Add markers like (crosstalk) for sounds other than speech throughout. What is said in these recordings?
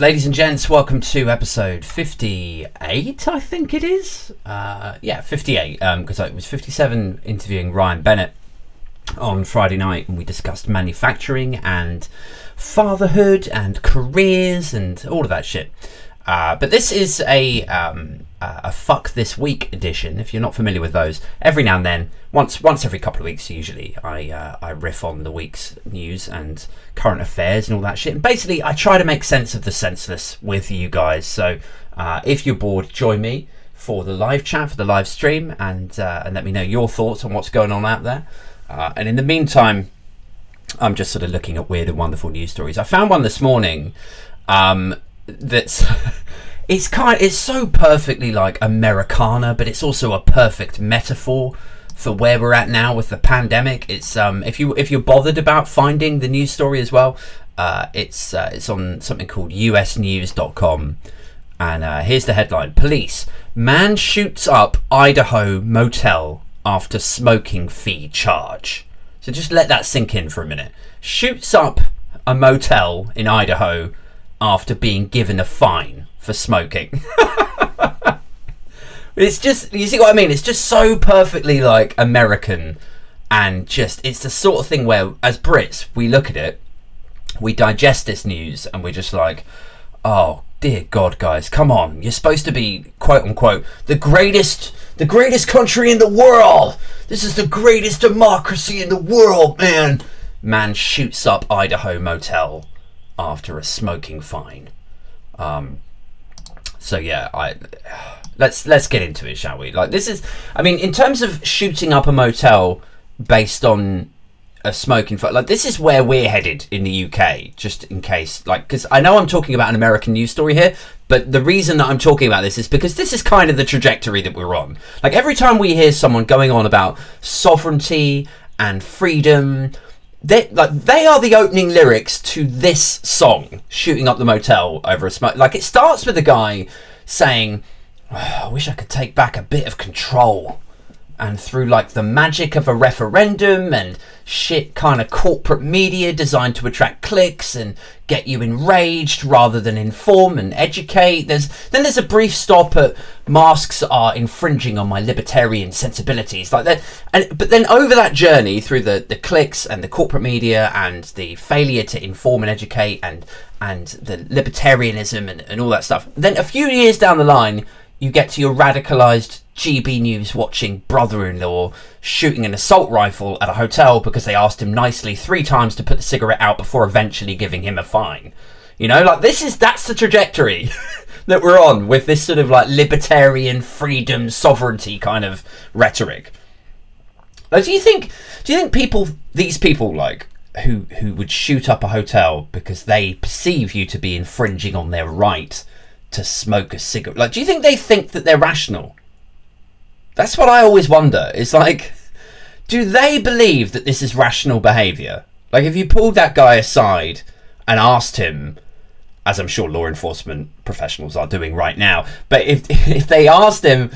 ladies and gents, welcome to episode 58, I think it is. Uh, yeah, 58, because it was 57 interviewing Ryan Bennett on Friday night, and we discussed manufacturing and fatherhood and careers and all of that shit. Uh, but this is a um, a fuck this week edition. If you're not familiar with those, every now and then, once once every couple of weeks, usually I uh, I riff on the week's news and current affairs and all that shit. And basically, I try to make sense of the senseless with you guys. So uh, if you're bored, join me for the live chat for the live stream and uh, and let me know your thoughts on what's going on out there. Uh, and in the meantime, I'm just sort of looking at weird and wonderful news stories. I found one this morning. Um, that's (laughs) it's kind it's so perfectly like Americana, but it's also a perfect metaphor for where we're at now with the pandemic. It's um if you if you're bothered about finding the news story as well, uh, it's uh, it's on something called usnews.com. And uh, here's the headline: Police man shoots up Idaho motel after smoking fee charge. So just let that sink in for a minute. Shoots up a motel in Idaho after being given a fine for smoking. (laughs) it's just you see what I mean? It's just so perfectly like American and just it's the sort of thing where as Brits we look at it, we digest this news and we're just like, oh dear God, guys, come on! You're supposed to be quote unquote the greatest, the greatest country in the world. This is the greatest democracy in the world, man. Man shoots up Idaho motel after a smoking fine. Um, so yeah, I let's let's get into it, shall we? Like this is, I mean, in terms of shooting up a motel based on a smoking fine, like this is where we're headed in the UK. Just in case, like, because I know I'm talking about an American news story here, but the reason that I'm talking about this is because this is kind of the trajectory that we're on. Like every time we hear someone going on about sovereignty and freedom they like they are the opening lyrics to this song shooting up the motel over a smoke. Like it starts with a guy saying oh, i wish i could take back a bit of control and through like the magic of a referendum and shit kind of corporate media designed to attract clicks and get you enraged rather than inform and educate there's then there's a brief stop at masks are infringing on my libertarian sensibilities like that and but then over that journey through the the clicks and the corporate media and the failure to inform and educate and and the libertarianism and, and all that stuff then a few years down the line you get to your radicalized GB News watching brother in law shooting an assault rifle at a hotel because they asked him nicely three times to put the cigarette out before eventually giving him a fine. You know, like this is that's the trajectory (laughs) that we're on with this sort of like libertarian freedom sovereignty kind of rhetoric. Like, do you think do you think people these people like who who would shoot up a hotel because they perceive you to be infringing on their right to smoke a cigarette. Like, do you think they think that they're rational? That's what I always wonder. It's like, do they believe that this is rational behaviour? Like, if you pulled that guy aside and asked him, as I'm sure law enforcement professionals are doing right now, but if (laughs) if they asked him,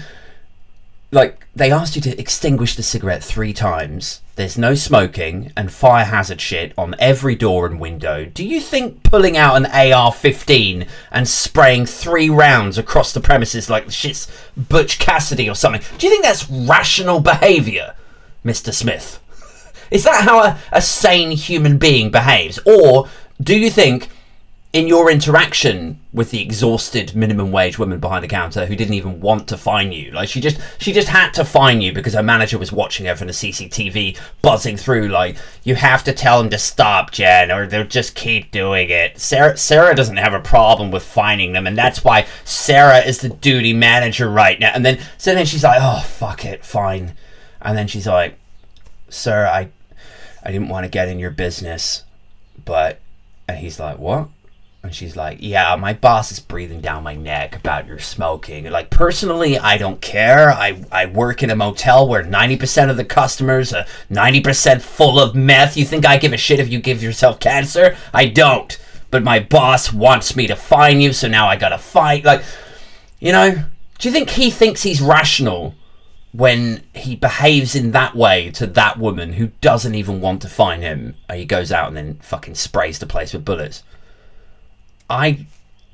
like, they asked you to extinguish the cigarette three times there's no smoking and fire hazard shit on every door and window. Do you think pulling out an AR 15 and spraying three rounds across the premises like shit's Butch Cassidy or something, do you think that's rational behaviour, Mr. Smith? Is that how a, a sane human being behaves? Or do you think in your interaction with the exhausted minimum wage woman behind the counter who didn't even want to fine you. Like she just she just had to fine you because her manager was watching her from the cctv buzzing through like you have to tell them to stop jen or they'll just keep doing it. Sarah sarah doesn't have a problem with fining them and that's why sarah is the duty manager right now. And then so then she's like oh fuck it fine. And then she's like sir i i didn't want to get in your business but and he's like what and she's like, Yeah, my boss is breathing down my neck about your smoking. Like, personally, I don't care. I, I work in a motel where 90% of the customers are 90% full of meth. You think I give a shit if you give yourself cancer? I don't. But my boss wants me to fine you, so now I gotta fight. Like, you know, do you think he thinks he's rational when he behaves in that way to that woman who doesn't even want to fine him? And he goes out and then fucking sprays the place with bullets. I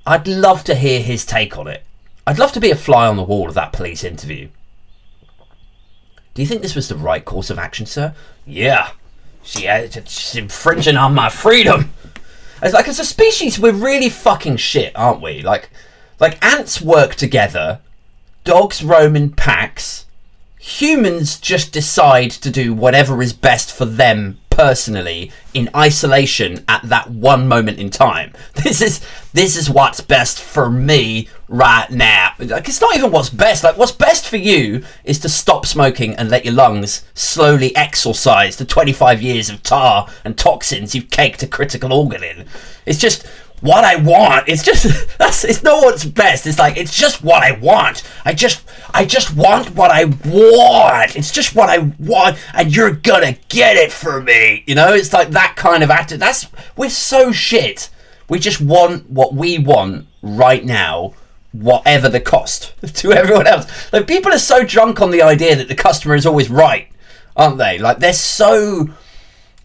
I'd love to hear his take on it. I'd love to be a fly on the wall of that police interview. Do you think this was the right course of action, sir? Yeah. She, she's infringing on my freedom. It's like as a species, we're really fucking shit, aren't we? Like, like ants work together, dogs roam in packs, humans just decide to do whatever is best for them personally in isolation at that one moment in time. (laughs) This is this is what's best for me right now. Like it's not even what's best. Like what's best for you is to stop smoking and let your lungs slowly exorcise the 25 years of tar and toxins you've caked a critical organ in. It's just what I want. It's just (laughs) that's it's not what's best. It's like it's just what I want. I just I just want what I want. It's just what I want, and you're gonna get it for me. You know, it's like that kind of attitude. That's we're so shit. We just want what we want right now, whatever the cost (laughs) to everyone else. Like people are so drunk on the idea that the customer is always right, aren't they? Like they're so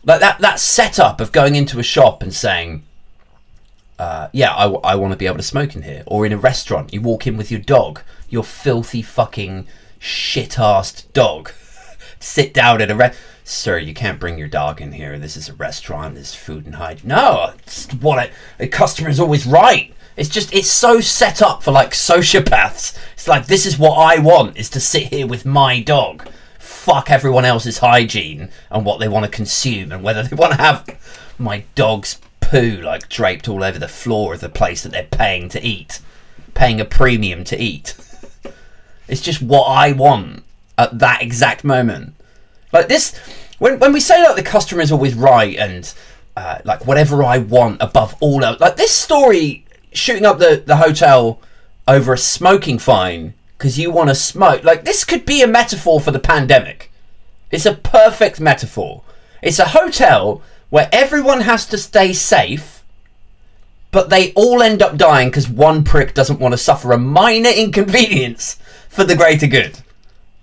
like that that setup of going into a shop and saying uh, yeah, I, I want to be able to smoke in here. Or in a restaurant, you walk in with your dog, your filthy fucking shit-assed dog. (laughs) Sit down at a re- Sir, you can't bring your dog in here. This is a restaurant. There's food and hygiene. No, it's what a customer is always right. It's just it's so set up for like sociopaths. It's like this is what I want is to sit here with my dog. Fuck everyone else's hygiene and what they want to consume and whether they want to have my dog's poo like draped all over the floor of the place that they're paying to eat, paying a premium to eat. it's just what I want at that exact moment. Like this, when when we say like the customer is always right and uh, like whatever I want above all else, like this story shooting up the the hotel over a smoking fine because you want to smoke. Like this could be a metaphor for the pandemic. It's a perfect metaphor. It's a hotel where everyone has to stay safe, but they all end up dying because one prick doesn't want to suffer a minor inconvenience for the greater good.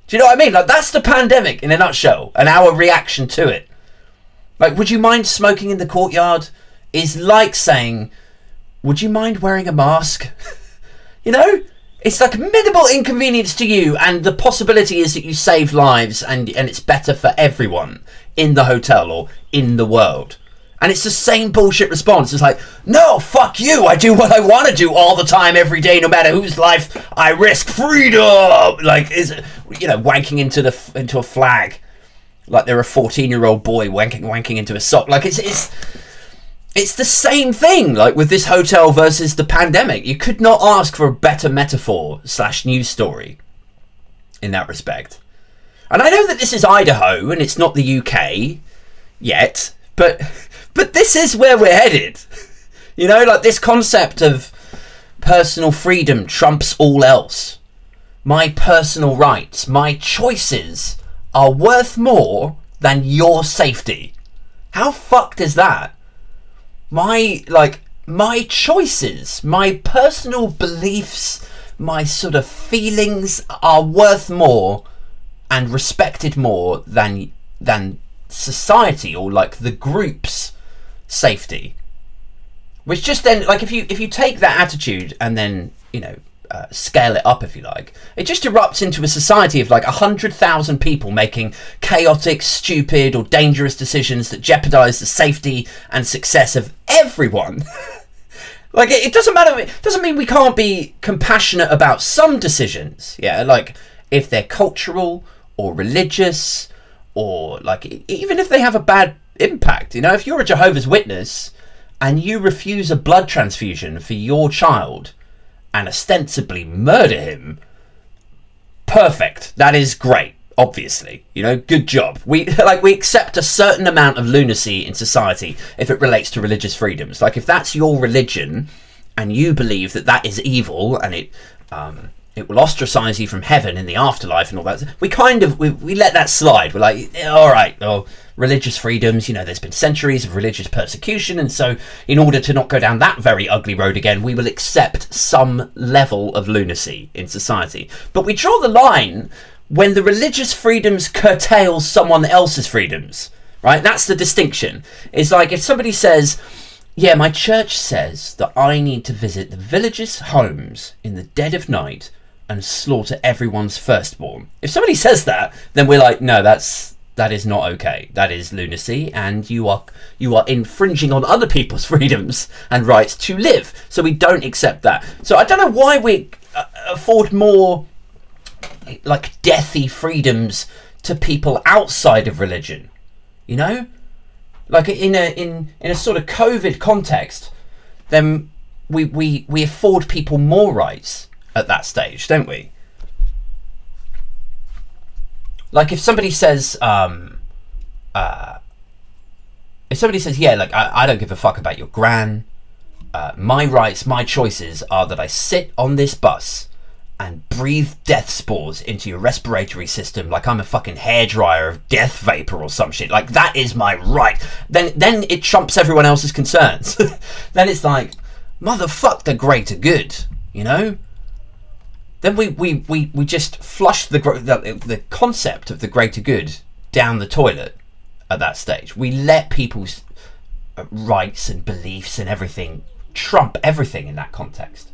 Do you know what I mean? Like that's the pandemic in a nutshell, and our reaction to it. Like, would you mind smoking in the courtyard? Is like saying, would you mind wearing a mask? (laughs) you know, it's like minimal inconvenience to you, and the possibility is that you save lives, and and it's better for everyone in the hotel or in the world. And it's the same bullshit response. It's like, no, fuck you. I do what I want to do all the time, every day, no matter whose life I risk. Freedom. Like, is you know, wanking into the into a flag, like they're a fourteen-year-old boy wanking wanking into a sock. Like it's it's it's the same thing. Like with this hotel versus the pandemic, you could not ask for a better metaphor slash news story in that respect. And I know that this is Idaho and it's not the UK yet, but but this is where we're headed. (laughs) You know, like this concept of personal freedom trumps all else. My personal rights, my choices are worth more than your safety. How fucked is that? My like my choices, my personal beliefs, my sort of feelings are worth more and respected more than than society or like the group's safety. Which just then like if you if you take that attitude and then you know uh, scale it up if you like it just erupts into a society of like a hundred thousand people making chaotic stupid or dangerous decisions that jeopardize the safety and success of everyone (laughs) like it, it doesn't matter it doesn't mean we can't be compassionate about some decisions yeah like if they're cultural or religious or like even if they have a bad impact. You know, if you're a Jehovah's Witness and you refuse a blood transfusion for your child and ostensibly murder him, perfect. That is great. Obviously, you know, good job. We (laughs) like we accept a certain amount of lunacy in society if it relates to religious freedoms. Like if that's your religion and you believe that that is evil and it um, it will ostracize you from heaven in the afterlife and all that. We kind of we, we let that slide. We're like, all right, well, religious freedoms. You know, there's been centuries of religious persecution, and so in order to not go down that very ugly road again, we will accept some level of lunacy in society. But we draw the line when the religious freedoms curtail someone else's freedoms. Right? That's the distinction. It's like if somebody says yeah, my church says that I need to visit the villagers' homes in the dead of night and slaughter everyone's firstborn. If somebody says that, then we're like, no, that's that is not okay. That is lunacy, and you are you are infringing on other people's (laughs) freedoms and rights to live. So we don't accept that. So I don't know why we uh, afford more like deathy freedoms to people outside of religion. You know, like in a in in a sort of COVID context, then we we we afford people more rights at that stage, don't we? Like if somebody says, um, uh, if somebody says, yeah, like I, I don't give a fuck about your gran. Uh, my rights, my choices are that I sit on this bus and breathe death spores into your respiratory system like I'm a fucking hairdryer of death vapor or some shit. Like that is my right. Then then it trumps everyone else's concerns. (laughs) then it's like, motherfuck the greater good, you know? Then we, we, we, we just flush the, the the concept of the greater good down the toilet at that stage. We let people's uh, rights and beliefs and everything trump everything in that context.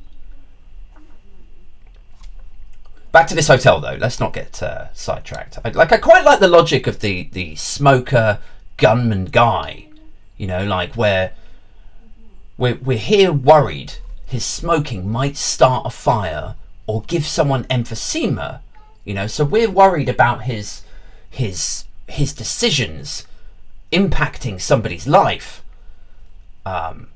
back to this hotel though. Let's not get uh, sidetracked. I, like I quite like the logic of the the smoker gunman guy. You know, like where we're we're here worried his smoking might start a fire or give someone emphysema. You know, so we're worried about his his his decisions impacting somebody's life. Um,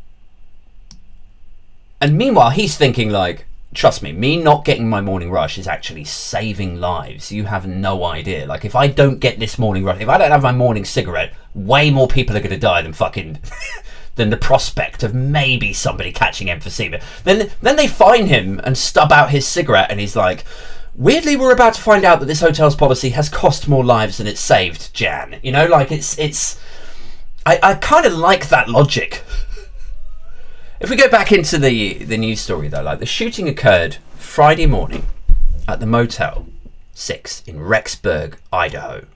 and meanwhile, he's thinking like, trust me, me not getting my morning rush is actually saving lives. You have no idea. Like, if I don't get this morning rush, if I don't have my morning cigarette, way more people are going to die than fucking. (laughs) than the prospect of maybe somebody catching emphysema. Then, then they fine him and stub out his cigarette, and he's like, "Weirdly, we're about to find out that this hotel's policy has cost more lives than it's saved." Jan, you know, like it's it's. I, I kind of like that logic. If we go back into the the news story though, like the shooting occurred Friday morning at the Motel Six in Rexburg, Idaho,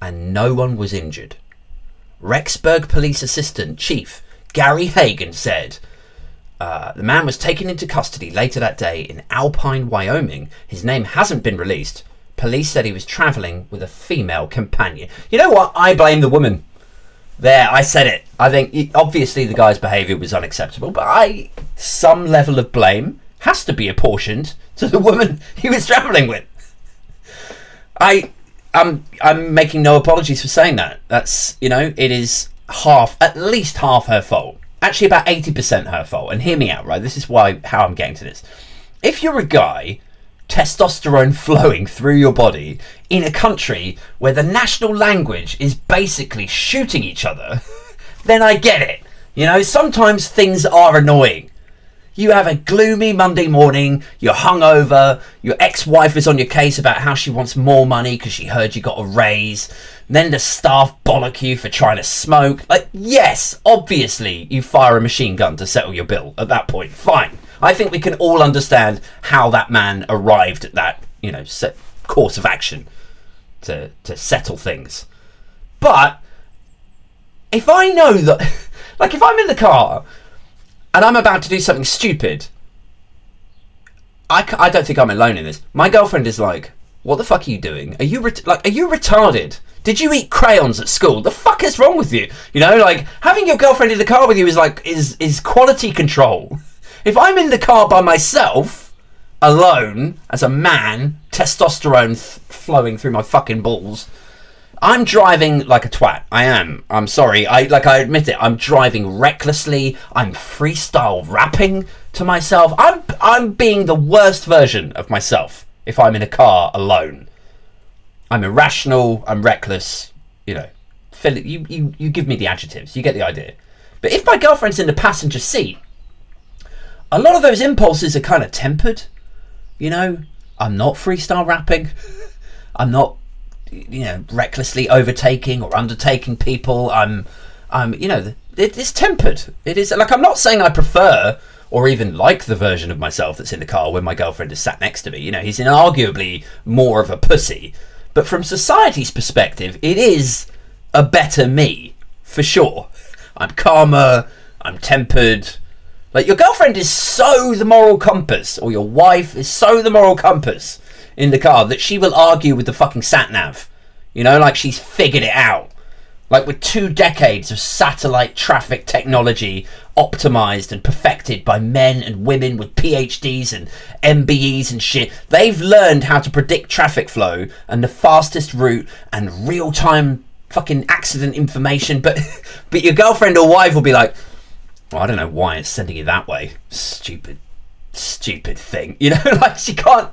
and no one was injured. Rexburg Police Assistant Chief Gary Hagan said uh, the man was taken into custody later that day in Alpine, Wyoming. His name hasn't been released. Police said he was travelling with a female companion. You know what? I blame the woman. There, I said it. I think obviously the guy's behaviour was unacceptable, but I some level of blame has to be apportioned to the woman he was travelling with. I I'm I'm making no apologies for saying that. That's you know it is half at least half her fault. Actually, about eighty percent her fault. And hear me out, right? This is why how I'm getting to this. If you're a guy testosterone flowing through your body in a country where the national language is basically shooting each other, (laughs) then I get it. You know, sometimes things are annoying. You have a gloomy Monday morning, you're hungover, your ex wife is on your case about how she wants more money because she heard you got a raise. Then the staff bollock you for trying to smoke. Like, yes, obviously, you fire a machine gun to settle your bill at that point. Fine. I think we can all understand how that man arrived at that, you know, course of action to to settle things. But if I know that, (laughs) like, if I'm in the car and I'm about to do something stupid, I, I don't think I'm alone in this. My girlfriend is like, "What the fuck are you doing? Are you like, are you retarded? Did you eat crayons at school? The fuck is wrong with you? You know, like having your girlfriend in the car with you is like is is quality control." If I'm in the car by myself, alone, as a man, testosterone th- flowing through my fucking balls, I'm driving like a twat. I am. I'm sorry. I like I admit it. I'm driving recklessly. I'm freestyle rapping to myself. I'm I'm being the worst version of myself if I'm in a car alone. I'm irrational, I'm reckless, you know. Philip, you, you, you give me the adjectives, you get the idea. But if my girlfriend's in the passenger seat, a lot of those impulses are kind of tempered. You know, I'm not freestyle rapping. (laughs) I'm not, you know, recklessly overtaking or undertaking people. I'm, I'm, you know, it's tempered. It is like I'm not saying I prefer or even like the version of myself that's in the car when my girlfriend is sat next to me. You know, he's inarguably more of a pussy. But from society's perspective, it is a better me, for sure. I'm calmer, I'm tempered. Like your girlfriend is so the moral compass, or your wife is so the moral compass in the car that she will argue with the fucking sat nav. You know, like she's figured it out. Like with two decades of satellite traffic technology optimized and perfected by men and women with PhDs and MBEs and shit, they've learned how to predict traffic flow and the fastest route and real time fucking accident information. But (laughs) but your girlfriend or wife will be like, well, I don't know why it's sending you that way. Stupid, stupid thing. (laughs) You know, like she can't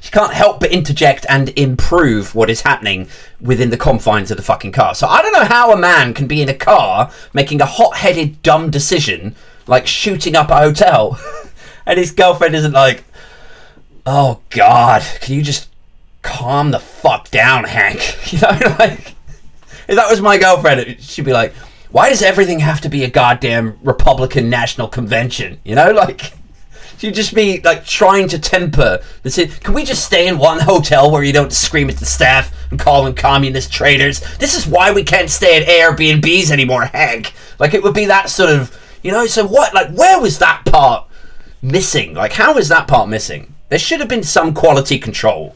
she can't help but interject and improve what is happening within the confines of the fucking car. So I don't know how a man can be in a car making a hot-headed dumb decision like shooting up a hotel (laughs) and his girlfriend isn't like oh god, can you just calm the fuck down, Hank? (laughs) You know, (laughs) like if that was my girlfriend, she'd be like, why does everything have to be a goddamn Republican National Convention? You know, like You'd just be like trying to temper the city. Can we just stay in one hotel where you don't scream at the staff and call them communist traitors? This is why we can't stay at Airbnbs anymore, Hank. Like it would be that sort of, you know. So what? Like where was that part missing? Like how was that part missing? There should have been some quality control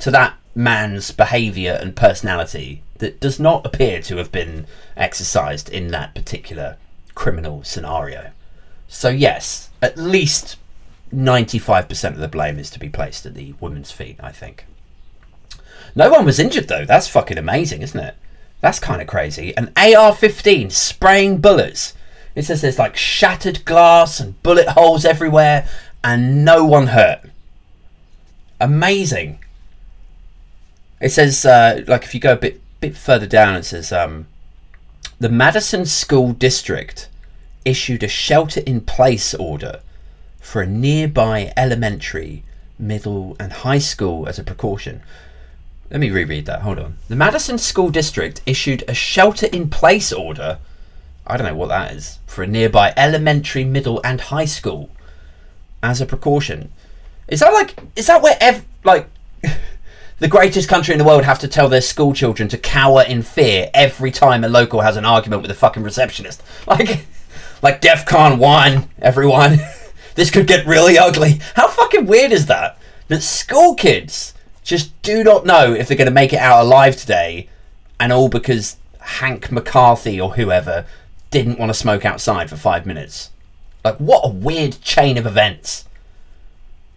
to that man's behaviour and personality that does not appear to have been exercised in that particular criminal scenario. So yes, at least 95% of the blame is to be placed at the woman's feet, I think. No one was injured though. That's fucking amazing, isn't it? That's kind of crazy. An AR 15 spraying bullets. It says there's like shattered glass and bullet holes everywhere and no one hurt. Amazing. It says, uh, like, if you go a bit bit further down, it says, um, the Madison School District issued a shelter in place order for a nearby elementary, middle, and high school as a precaution. Let me reread that. Hold on. The Madison School District issued a shelter in place order. I don't know what that is. For a nearby elementary, middle, and high school as a precaution. Is that like. Is that where. Ev- like. (laughs) the greatest country in the world have to tell their school children to cower in fear every time a local has an argument with a fucking receptionist? (laughs) Like. Like DEFCON 1, everyone. (laughs) This could get really ugly. How fucking weird is that? That school kids just do not know if they're going to make it out alive today, and all because Hank McCarthy or whoever didn't want to smoke outside for five minutes. Like, what a weird chain of events.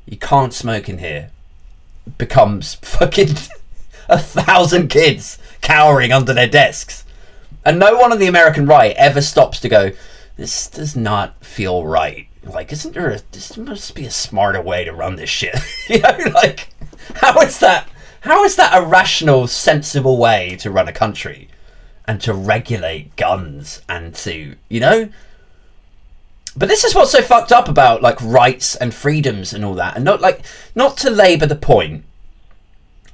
You can't smoke in here. Becomes (laughs) fucking a thousand kids cowering under their desks. And no one on the American right ever stops to go, this does not feel right like, isn't there a, this must be a smarter way to run this shit? (laughs) you know, like, how is that, how is that a rational, sensible way to run a country and to regulate guns and to, you know? But this is what's so fucked up about like rights and freedoms and all that, and not like not to labour the point,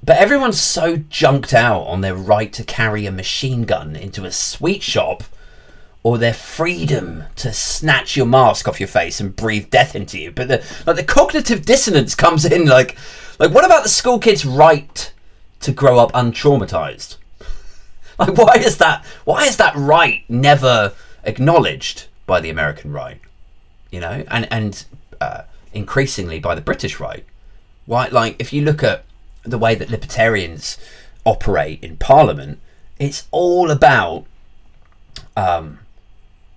but everyone's so junked out on their right to carry a machine gun into a sweet shop or their freedom to snatch your mask off your face and breathe death into you. But the like the cognitive dissonance comes in like like what about the school kids' right to grow up untraumatized? (laughs) Like why is that why is that right never acknowledged by the American right? You know, and and uh, increasingly by the British right. Why like if you look at the way that libertarians operate in Parliament, it's all about um,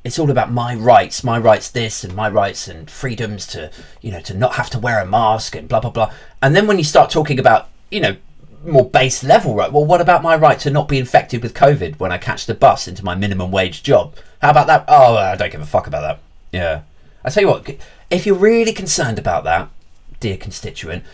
it's all about my rights, my rights this and my rights and freedoms to, you know, to not have to wear a mask and blah blah blah. And then when you start talking about, you know, more base level right, well, what about my right to not be infected with COVID when I catch the bus into my minimum wage job? How about that? Oh, I don't give a fuck about that. Yeah, I tell you what, if you're really concerned about that, dear constituent,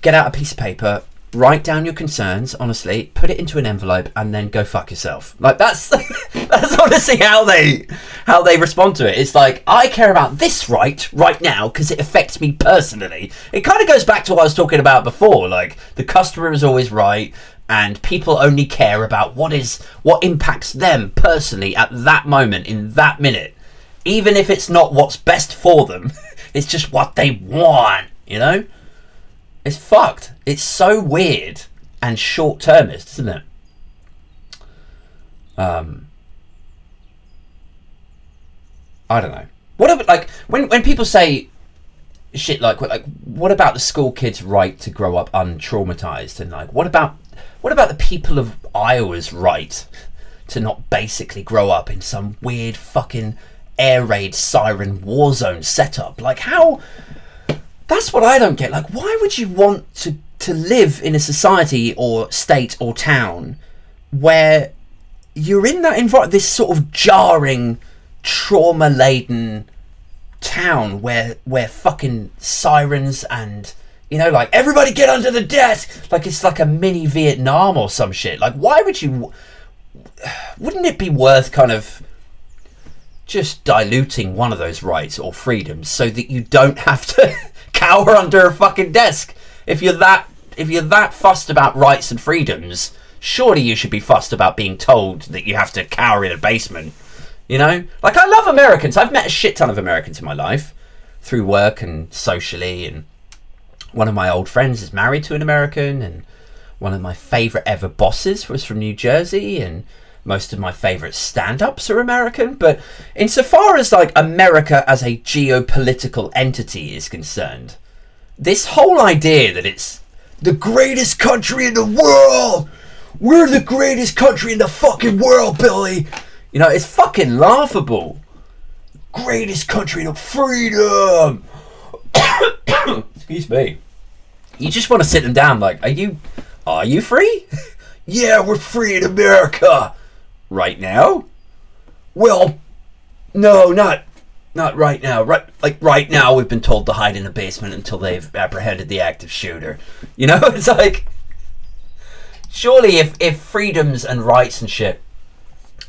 get out a piece of paper, write down your concerns honestly put it into an envelope and then go fuck yourself. Like that's (laughs) that's honestly how they how they respond to it. It's like i care about this right right now because it affects me personally. It kind of goes back to what i was talking about before like the customer is always right and people only care about what is what impacts them personally at that moment in that minute. Even if it's not what's best for them (laughs) it's just what they want you know? It's fucked. It's so weird and short termist, isn't it? Um, I don't know. What about like when when people say shit like like what about the school kids' right to grow up untraumatized and like what about what about the people of Iowa's right to not basically grow up in some weird fucking air raid siren war zone setup? Like how that's what I don't get. Like why would you want to to live in a society or state or town where you're in that environment this sort of jarring trauma laden town where where fucking sirens and you know like everybody get under the desk! Like it's like a mini Vietnam or some shit. Like why would you wouldn't it be worth kind of just diluting one of those rights or freedoms so that you don't have to (laughs) cower under a fucking desk if you're that if you're that fussed about rights and freedoms surely you should be fussed about being told that you have to cower in a basement you know, like I love Americans. I've met a shit ton of Americans in my life through work and socially. And one of my old friends is married to an American, and one of my favorite ever bosses was from New Jersey, and most of my favorite stand-ups are American. But insofar as like America as a geopolitical entity is concerned, this whole idea that it's the greatest country in the world. We're the greatest country in the fucking world, Billy. You know, it's fucking laughable. Greatest country in freedom. (coughs) Excuse me. You just want to sit them down like, are you are you free? (laughs) yeah, we're free in America. Right now? Well, no, not not right now. Right like right now we've been told to hide in a basement until they've apprehended the active shooter. You know, (laughs) it's like surely if if freedoms and rights and shit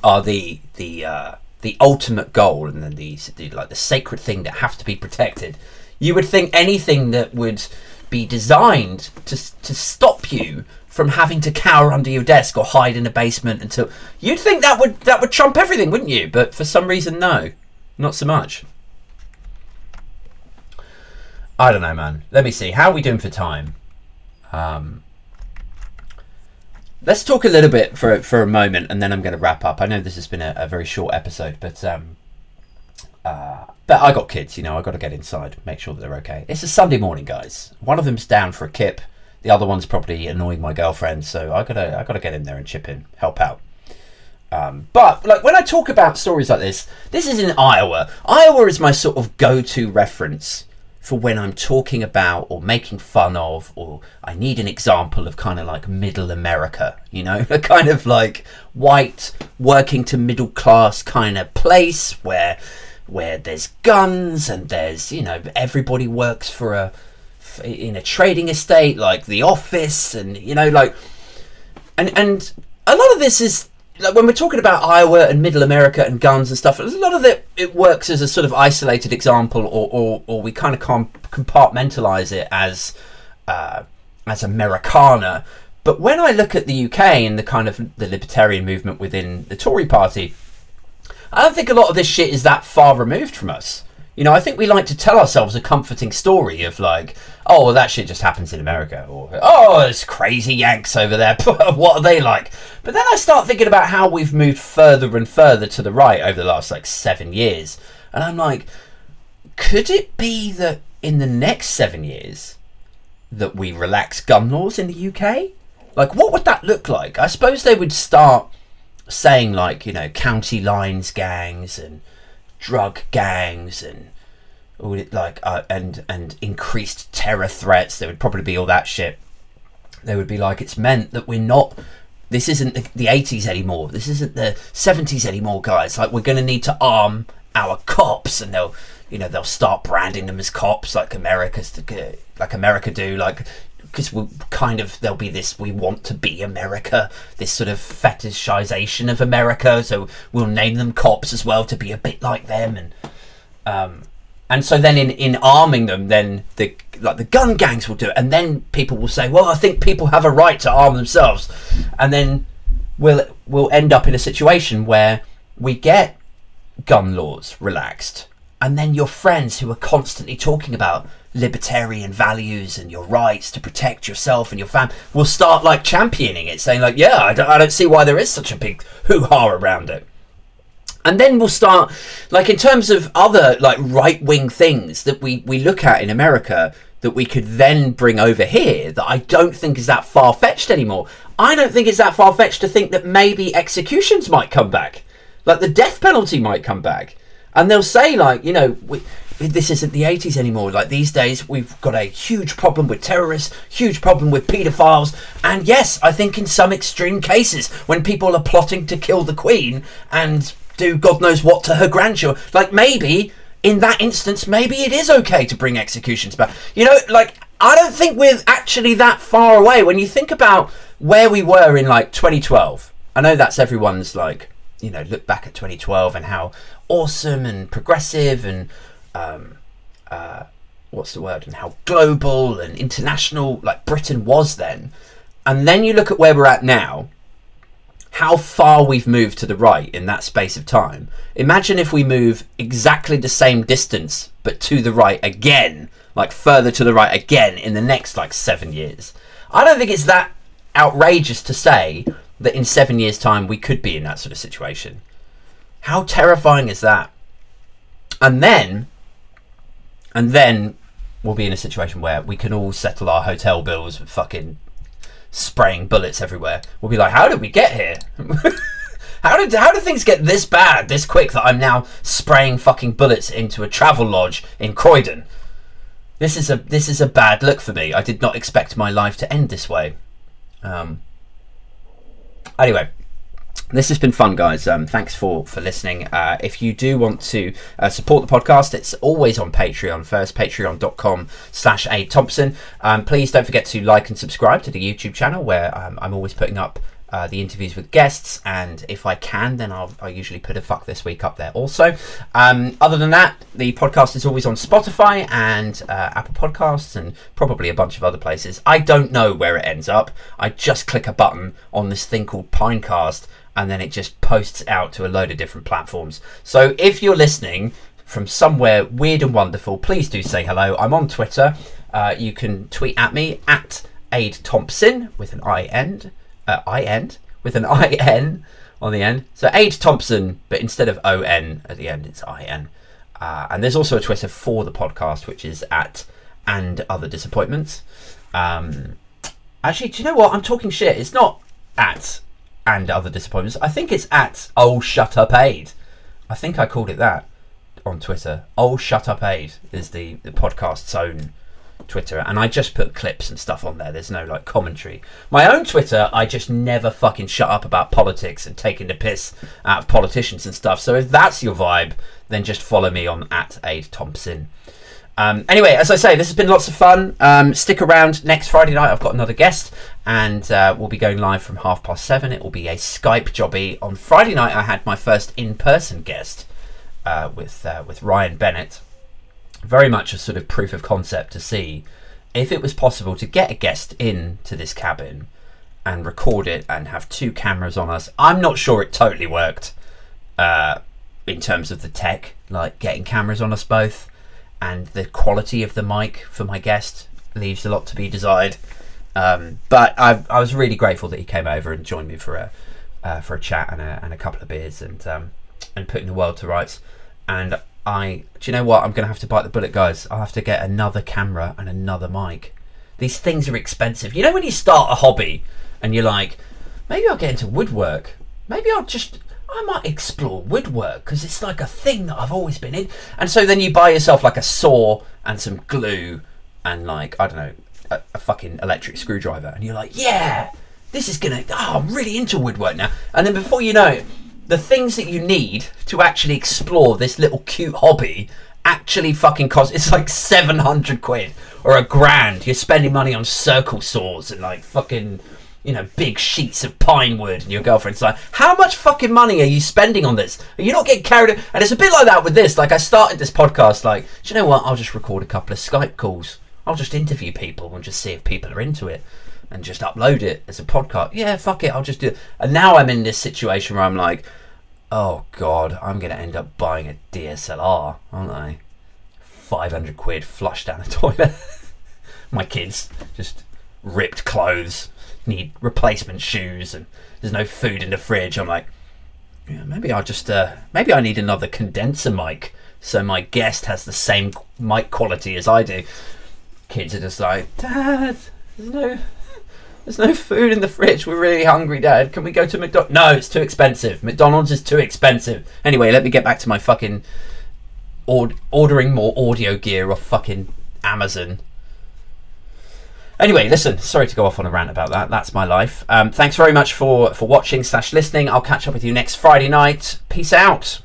are the the uh, the ultimate goal and then the, the like the sacred thing that have to be protected. You would think anything that would be designed to to stop you from having to cower under your desk or hide in a basement until you'd think that would that would trump everything, wouldn't you? But for some reason, no, not so much. I don't know, man. Let me see. How are we doing for time? Um, let's talk a little bit for for a moment, and then I'm going to wrap up. I know this has been a, a very short episode, but um, uh, but I got kids, you know. I got to get inside, make sure that they're okay. It's a Sunday morning, guys. One of them's down for a kip. The other one's probably annoying my girlfriend, so I gotta I gotta get in there and chip in, help out. Um, but like when I talk about stories like this, this is in Iowa. Iowa is my sort of go-to reference for when I'm talking about or making fun of, or I need an example of kind of like middle America, you know, a (laughs) kind of like white working to middle class kind of place where where there's guns and there's you know everybody works for a in a trading estate like the office and you know like and and a lot of this is like when we're talking about Iowa and Middle America and guns and stuff, a lot of it it works as a sort of isolated example, or or, or we kind of compartmentalize it as uh, as Americana. But when I look at the UK and the kind of the libertarian movement within the Tory party, I don't think a lot of this shit is that far removed from us. You know, I think we like to tell ourselves a comforting story of like, oh, well, that shit just happens in America, or oh, it's crazy Yanks over there. (laughs) what are they like? But then I start thinking about how we've moved further and further to the right over the last like seven years, and I'm like, could it be that in the next seven years that we relax gun laws in the UK? Like, what would that look like? I suppose they would start saying like, you know, county lines gangs and drug gangs and all it like uh, and and increased terror threats. There would probably be all that shit. They would be like, it's meant that we're not. This isn't the, the 80s anymore. This isn't the 70s anymore, guys. Like we're going to need to arm our cops, and they'll, you know, they'll start branding them as cops, like America's, to, like America do. Like because we'll kind of there'll be this we want to be America, this sort of fetishization of America. So we'll name them cops as well to be a bit like them, and um, and so then in in arming them, then the like the gun gangs will do it, and then people will say, well, I think people have a right to arm themselves, and then we'll we'll end up in a situation where we get gun laws relaxed, and then your friends who are constantly talking about libertarian values and your rights to protect yourself and your fam will start like championing it saying like yeah I don't, I don't see why there is such a big hoo-ha around it. And then we'll start like in terms of other like right wing things that we we look at in America that we could then bring over here that I don't think is that far fetched anymore. I don't think it's that far fetched to think that maybe executions might come back, like the death penalty might come back, and they'll say like you know we, this isn't the 80s anymore. Like these days, we've got a huge problem with terrorists, huge problem with paedophiles, and yes, I think in some extreme cases, when people are plotting to kill the Queen and do God knows what to her grandchildren, like maybe in that instance, maybe it is okay to bring executions back. You know, like I don't think we're actually that far away when you think about where we were in like 2012. I know that's everyone's like, you know, look back at 2012 and how awesome and progressive and um, uh, what's the word and how global and international like Britain was then, and then you look at where we're at now, how far we've moved to the right in that space of time. Imagine if we move exactly the same distance but to the right again, like further to the right again in the next like seven years. I don't think it's that outrageous to say that in seven years' time we could be in that sort of situation. How terrifying is that? And then and then we'll be in a situation where we can all settle our hotel bills with fucking spraying bullets everywhere. We'll be like, how did we get here? (laughs) how did how did things get this bad this quick that I'm now spraying fucking bullets into a travel lodge in Croydon? This is a this is a bad look for me. I did not expect my life to end this way. Um, anyway, this has been fun guys um, thanks for for listening uh, if you do want to uh, support the podcast it's always on patreon first patreon.com slash a thompson um, please don't forget to like and subscribe to the youtube channel where um, i'm always putting up uh, the interviews with guests, and if I can, then I'll, I'll usually put a fuck this week up there also. Um, other than that, the podcast is always on Spotify and uh, Apple Podcasts and probably a bunch of other places. I don't know where it ends up. I just click a button on this thing called Pinecast, and then it just posts out to a load of different platforms. So if you're listening from somewhere weird and wonderful, please do say hello. I'm on Twitter. Uh, you can tweet at me at Aid Thompson with an I end uh, I end with an I N on the end. So Aid Thompson, but instead of O N at the end, it's I N. Uh, and there's also a Twitter for the podcast, which is at and other disappointments. Um, actually, do you know what? I'm talking shit. It's not at and other disappointments. I think it's at oh shut up aid. I think I called it that on Twitter. Oh shut up aid is the the podcast's own Twitter, and I just put clips and stuff on there. There's no like commentary. My own Twitter, I just never fucking shut up about politics and taking the piss out of politicians and stuff. So if that's your vibe, then just follow me on at Aid Thompson. Um, anyway, as I say, this has been lots of fun. Um, stick around next Friday night. I've got another guest, and uh, we'll be going live from half past seven. It will be a Skype jobby. On Friday night, I had my first in-person guest uh, with uh, with Ryan Bennett very much a sort of proof of concept to see if it was possible to get a guest in to this cabin and record it and have two cameras on us. I'm not sure it totally worked uh, in terms of the tech, like getting cameras on us both, and the quality of the mic for my guest leaves a lot to be desired. Um, but I, I, was really grateful that he came over and joined me for a uh, for a chat and a, and a couple of beers and um, and putting the world to rights. And I do you know what? I'm gonna have to bite the bullet, guys. I'll have to get another camera and another mic. These things are expensive. You know when you start a hobby and you're like, maybe I'll get into woodwork. Maybe I'll just I might explore woodwork because it's like a thing that I've always been in. And so then you buy yourself like a saw and some glue and like I don't know a, a fucking electric screwdriver, and you're like, yeah, this is gonna. Oh, I'm really into woodwork now. And then before you know it, the things that you need to actually explore this little cute hobby actually fucking cost it's like 700 quid or a grand you're spending money on circle saws and like fucking you know big sheets of pine wood and your girlfriend's like how much fucking money are you spending on this? Are you not getting carried and it's a bit like that with this. Like i started this podcast like do you know what? I'll just record a couple of skype calls. I'll just interview people and just see if people are into it and just upload it as a podcast. Yeah fuck it i'll just do it. And now i'm in this situation where i'm like oh god, I'm going to end up buying a DSLR, aren't I? 500 quid flushed down the (laughs) toilet. My kids just ripped clothes, need replacement shoes, and there's no food in the fridge. I'm like, Yeah, maybe I'll just uh, maybe I need another condenser mic so my guest has the same mic quality as I do. Kids are just like, Dad, there's no, there's no food in the fridge. We're really hungry, Dad. Can we go to McDonald's? No, it's too expensive. McDonald's is too expensive. Anyway, let me get back to my fucking ord- ordering more audio gear off fucking Amazon. Anyway, listen. Sorry to go off on a rant about that. That's my life. Um, thanks very much for for watching slash listening. I'll catch up with you next Friday night. Peace out.